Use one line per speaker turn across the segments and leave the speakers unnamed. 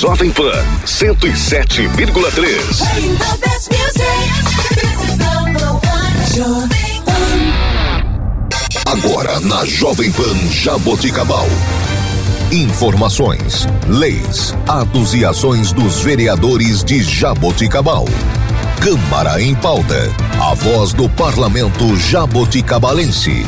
Jovem Pan 107,3. Agora na Jovem Pan Jaboticabal. Informações, leis, atos e ações dos vereadores de Jaboticabal. Câmara em pauta. A voz do parlamento jaboticabalense.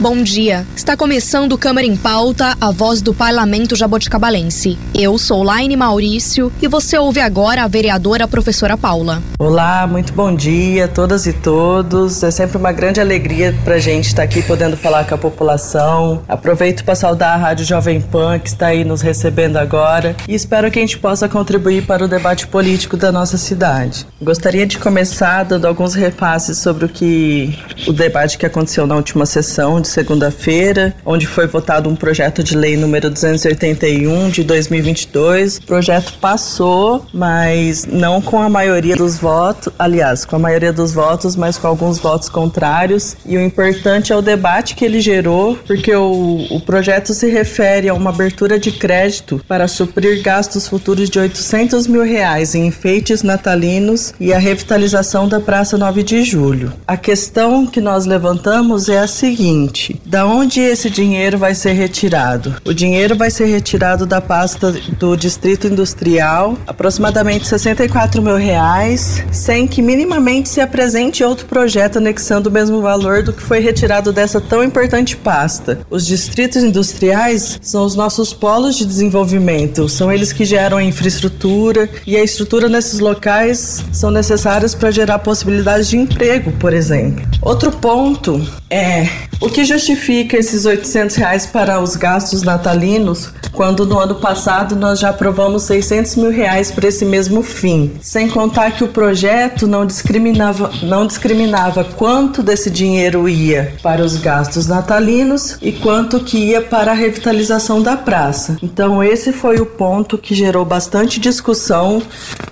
Bom dia. Está começando Câmara em Pauta, a voz do Parlamento Jaboticabalense. Eu sou Laine Maurício e você ouve agora a vereadora professora Paula.
Olá, muito bom dia a todas e todos. É sempre uma grande alegria para a gente estar aqui podendo falar com a população. Aproveito para saudar a Rádio Jovem Pan que está aí nos recebendo agora e espero que a gente possa contribuir para o debate político da nossa cidade. Gostaria de começar dando alguns repasses sobre o que o debate que aconteceu na última sessão de segunda-feira, onde foi votado um projeto de lei número 281 de 2022. O projeto passou, mas não com a maioria dos votos, aliás, com a maioria dos votos, mas com alguns votos contrários. E o importante é o debate que ele gerou, porque o, o projeto se refere a uma abertura de crédito para suprir gastos futuros de 800 mil reais em enfeites natalinos e a revitalização da Praça 9 de Julho. A questão que nós levantamos é a seguinte: seguinte: da onde esse dinheiro vai ser retirado? O dinheiro vai ser retirado da pasta do Distrito Industrial, aproximadamente 64 mil reais, sem que minimamente se apresente outro projeto anexando o mesmo valor do que foi retirado dessa tão importante pasta. Os distritos industriais são os nossos polos de desenvolvimento, são eles que geram a infraestrutura e a estrutura nesses locais são necessárias para gerar possibilidades de emprego, por exemplo. Outro ponto é o que justifica esses 800 reais para os gastos natalinos, quando no ano passado nós já aprovamos 600 mil reais para esse mesmo fim? Sem contar que o projeto não discriminava, não discriminava quanto desse dinheiro ia para os gastos natalinos e quanto que ia para a revitalização da praça. Então esse foi o ponto que gerou bastante discussão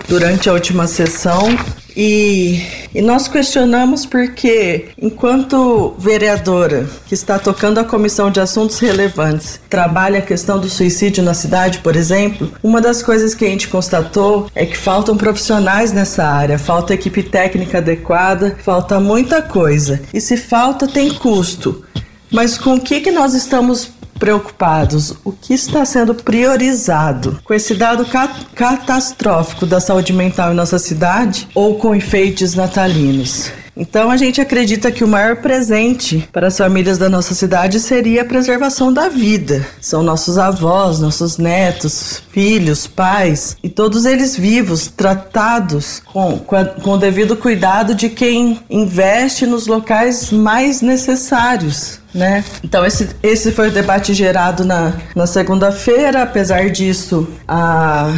durante a última sessão e, e, nós questionamos porque, enquanto vereadora que está tocando a Comissão de Assuntos Relevantes, trabalha a questão do suicídio na cidade, por exemplo, uma das coisas que a gente constatou é que faltam profissionais nessa área, falta equipe técnica adequada, falta muita coisa. E se falta, tem custo. Mas com o que, que nós estamos preocupados o que está sendo priorizado com esse dado catastrófico da saúde mental em nossa cidade ou com enfeites natalinos. Então a gente acredita que o maior presente para as famílias da nossa cidade seria a preservação da vida. São nossos avós, nossos netos, filhos, pais e todos eles vivos, tratados com, com, com o devido cuidado de quem investe nos locais mais necessários né? Então esse, esse foi o debate gerado na, na segunda-feira, apesar disso a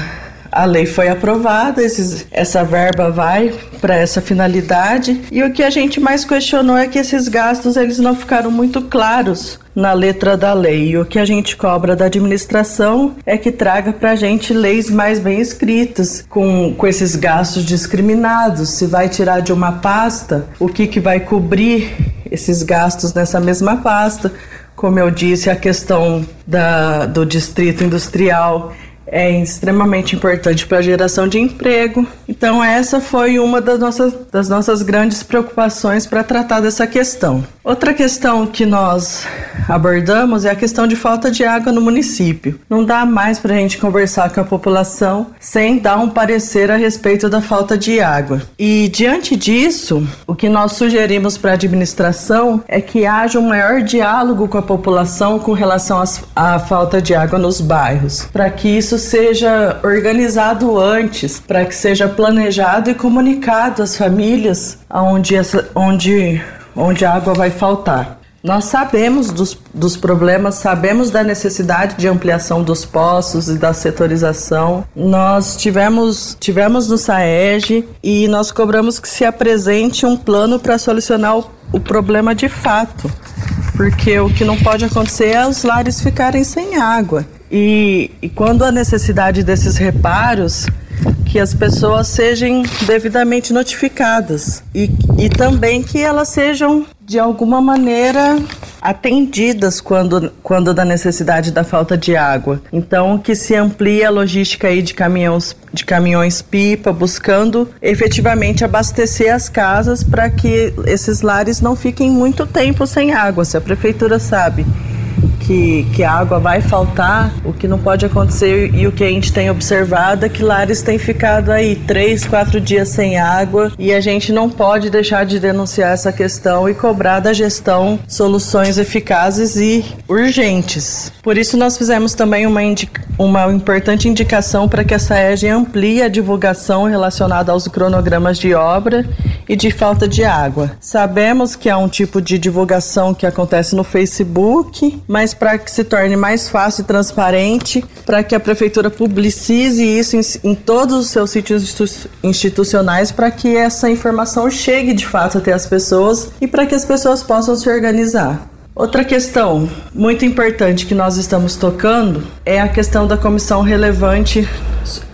a lei foi aprovada, esses, essa verba vai para essa finalidade e o que a gente mais questionou é que esses gastos eles não ficaram muito claros na letra da lei. E o que a gente cobra da administração é que traga para a gente leis mais bem escritas, com, com esses gastos discriminados. Se vai tirar de uma pasta, o que, que vai cobrir esses gastos nessa mesma pasta. Como eu disse, a questão da, do distrito industrial é extremamente importante para a geração de emprego. Então, essa foi uma das nossas, das nossas grandes preocupações para tratar dessa questão. Outra questão que nós abordamos é a questão de falta de água no município. Não dá mais para a gente conversar com a população sem dar um parecer a respeito da falta de água. E diante disso, o que nós sugerimos para a administração é que haja um maior diálogo com a população com relação à falta de água nos bairros, para que isso seja organizado antes, para que seja planejado e comunicado às famílias onde, essa, onde, onde a água vai faltar. Nós sabemos dos, dos problemas, sabemos da necessidade de ampliação dos poços e da setorização. Nós tivemos, tivemos no SAEG e nós cobramos que se apresente um plano para solucionar o, o problema de fato. Porque o que não pode acontecer é os lares ficarem sem água. E, e quando a necessidade desses reparos, que as pessoas sejam devidamente notificadas e, e também que elas sejam de alguma maneira atendidas quando, quando da necessidade da falta de água. Então, que se amplie a logística aí de caminhões, de caminhões pipa, buscando efetivamente abastecer as casas para que esses lares não fiquem muito tempo sem água. Se a prefeitura sabe que, que a água vai faltar, o que não pode acontecer e o que a gente tem observado é que lares têm ficado aí três, quatro dias sem água e a gente não pode deixar de denunciar essa questão e cobrar da gestão soluções eficazes e urgentes. Por isso nós fizemos também uma, uma importante indicação para que a SAEG amplie a divulgação relacionada aos cronogramas de obra e de falta de água. Sabemos que há um tipo de divulgação que acontece no Facebook, mas para que se torne mais fácil e transparente, para que a prefeitura publicize isso em, em todos os seus sítios institucionais, para que essa informação chegue de fato até as pessoas e para que as pessoas possam se organizar. Outra questão muito importante que nós estamos tocando é a questão da comissão relevante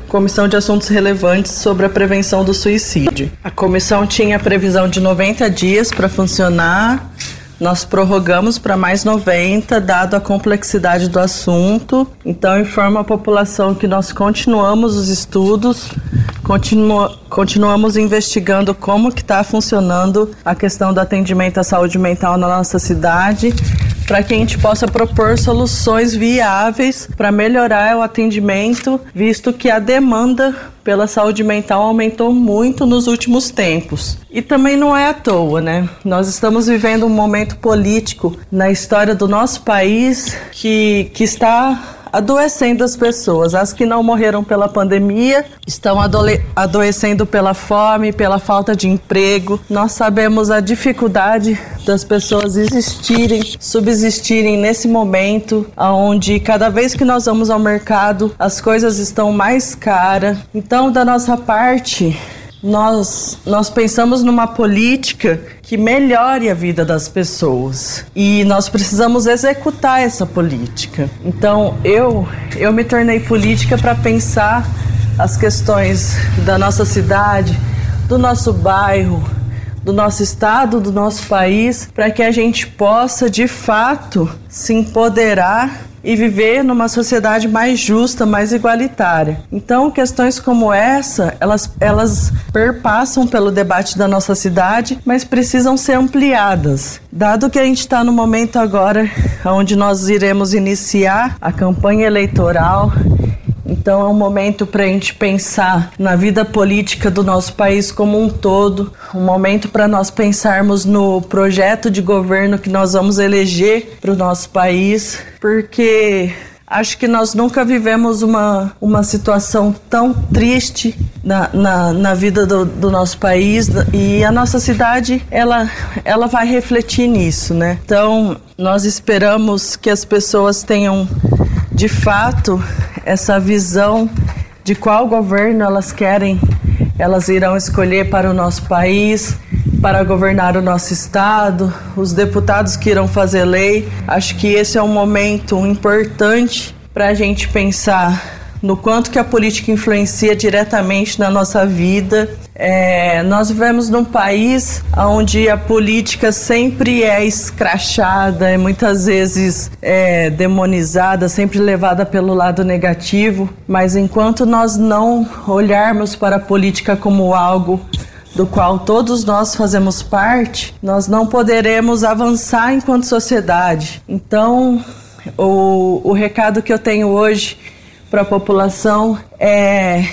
Comissão de Assuntos Relevantes sobre a Prevenção do Suicídio. A comissão tinha previsão de 90 dias para funcionar nós prorrogamos para mais 90, dado a complexidade do assunto. Então, informo a população que nós continuamos os estudos, continu continuamos investigando como que está funcionando a questão do atendimento à saúde mental na nossa cidade para que a gente possa propor soluções viáveis para melhorar o atendimento, visto que a demanda pela saúde mental aumentou muito nos últimos tempos. E também não é à toa, né? Nós estamos vivendo um momento político na história do nosso país que, que está adoecendo as pessoas. As que não morreram pela pandemia estão adoecendo pela fome, pela falta de emprego. Nós sabemos a dificuldade das pessoas existirem, subsistirem nesse momento onde cada vez que nós vamos ao mercado as coisas estão mais caras. Então, da nossa parte, nós, nós pensamos numa política que melhore a vida das pessoas e nós precisamos executar essa política. Então eu eu me tornei política para pensar as questões da nossa cidade, do nosso bairro, do nosso estado, do nosso país, para que a gente possa de fato se empoderar e viver numa sociedade mais justa, mais igualitária. Então, questões como essa, elas, elas perpassam pelo debate da nossa cidade, mas precisam ser ampliadas. Dado que a gente está no momento agora onde nós iremos iniciar a campanha eleitoral então é um momento para a gente pensar na vida política do nosso país como um todo, um momento para nós pensarmos no projeto de governo que nós vamos eleger para o nosso país, porque acho que nós nunca vivemos uma, uma situação tão triste na, na, na vida do, do, nosso país. E a nossa cidade ela, ela vai refletir nisso, né? Então nós esperamos que as pessoas tenham de fato essa visão de qual governo elas querem, elas irão escolher para o nosso país, para governar o nosso estado, os deputados que irão fazer lei. Acho que esse é um momento importante para a gente pensar no quanto que a política influencia diretamente na nossa vida. É, nós vivemos num país onde a política sempre é escrachada, é muitas vezes é, demonizada, sempre levada pelo lado negativo, mas enquanto nós não olharmos para a política como algo do qual todos nós fazemos parte, nós não poderemos avançar enquanto sociedade. Então, o, o recado que eu tenho hoje para a população é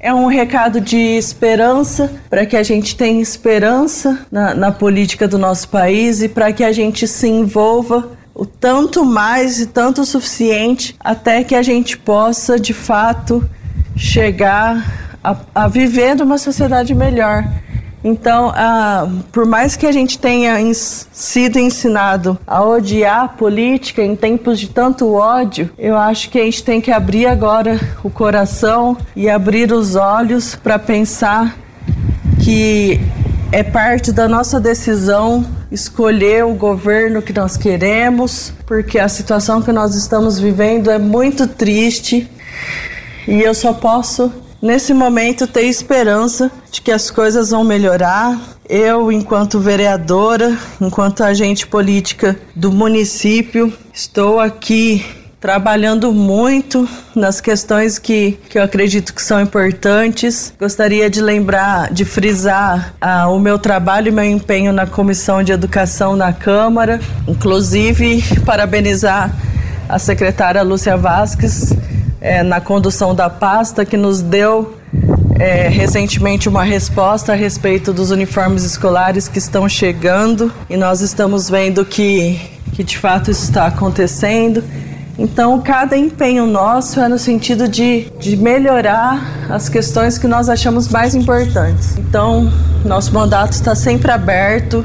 é um recado de esperança para que a gente tenha esperança na, na política do nosso país e para que a gente se envolva o tanto mais e tanto o suficiente até que a gente possa de fato chegar a, a viver numa sociedade melhor. Então, ah, por mais que a gente tenha sido ensinado a odiar a política em tempos de tanto ódio, eu acho que a gente tem que abrir agora o coração e abrir os olhos para pensar que é parte da nossa decisão escolher o governo que nós queremos, porque a situação que nós estamos vivendo é muito triste. E eu só posso nesse momento, ter esperança de que as coisas vão melhorar. Eu, enquanto vereadora, enquanto agente política do município, estou aqui trabalhando muito nas questões que, que eu acredito que são importantes. Gostaria de lembrar, de frisar ah, o meu trabalho e meu empenho na Comissão de Educação na Câmara, inclusive parabenizar a secretária Lúcia Vasques eh, na condução da pasta que nos deu é, recentemente uma resposta a respeito dos uniformes escolares que estão chegando e nós estamos vendo que, que de fato isso está acontecendo então, cada empenho nosso é no sentido de, de melhorar as questões que nós achamos mais importantes. Então, nosso mandato está sempre aberto.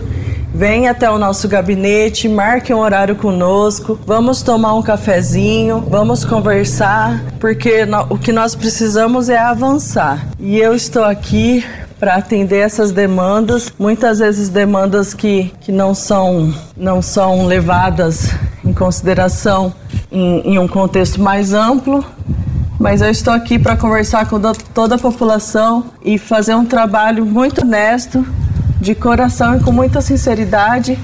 Venha até o nosso gabinete, marque um horário conosco, vamos tomar um cafezinho, vamos conversar, porque o que nós precisamos é avançar. E eu estou aqui para atender essas demandas, muitas vezes demandas que, que não, são, não são levadas em consideração em, em um contexto mais amplo, mas eu estou aqui para conversar com toda a população e fazer um trabalho muito honesto, de coração e com muita sinceridade,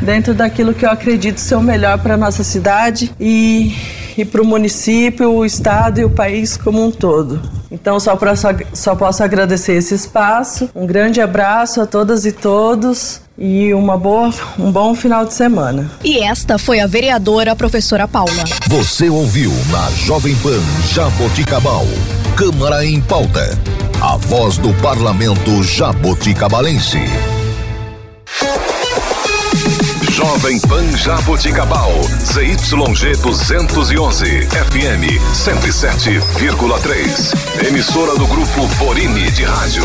dentro daquilo que eu acredito ser o melhor para a nossa cidade e, e para o município, o estado e o país como um todo. Então, só, pra, só, só posso agradecer esse espaço. Um grande abraço a todas e todos e uma boa, um bom final de semana.
E esta foi a vereadora professora Paula.
Você ouviu na Jovem Pan Jaboticabal. Câmara em pauta. A voz do parlamento jaboticabalense. Jovem Pan Jaboticabal, ZYG 211, FM 107,3. Emissora do grupo Borini de Rádio.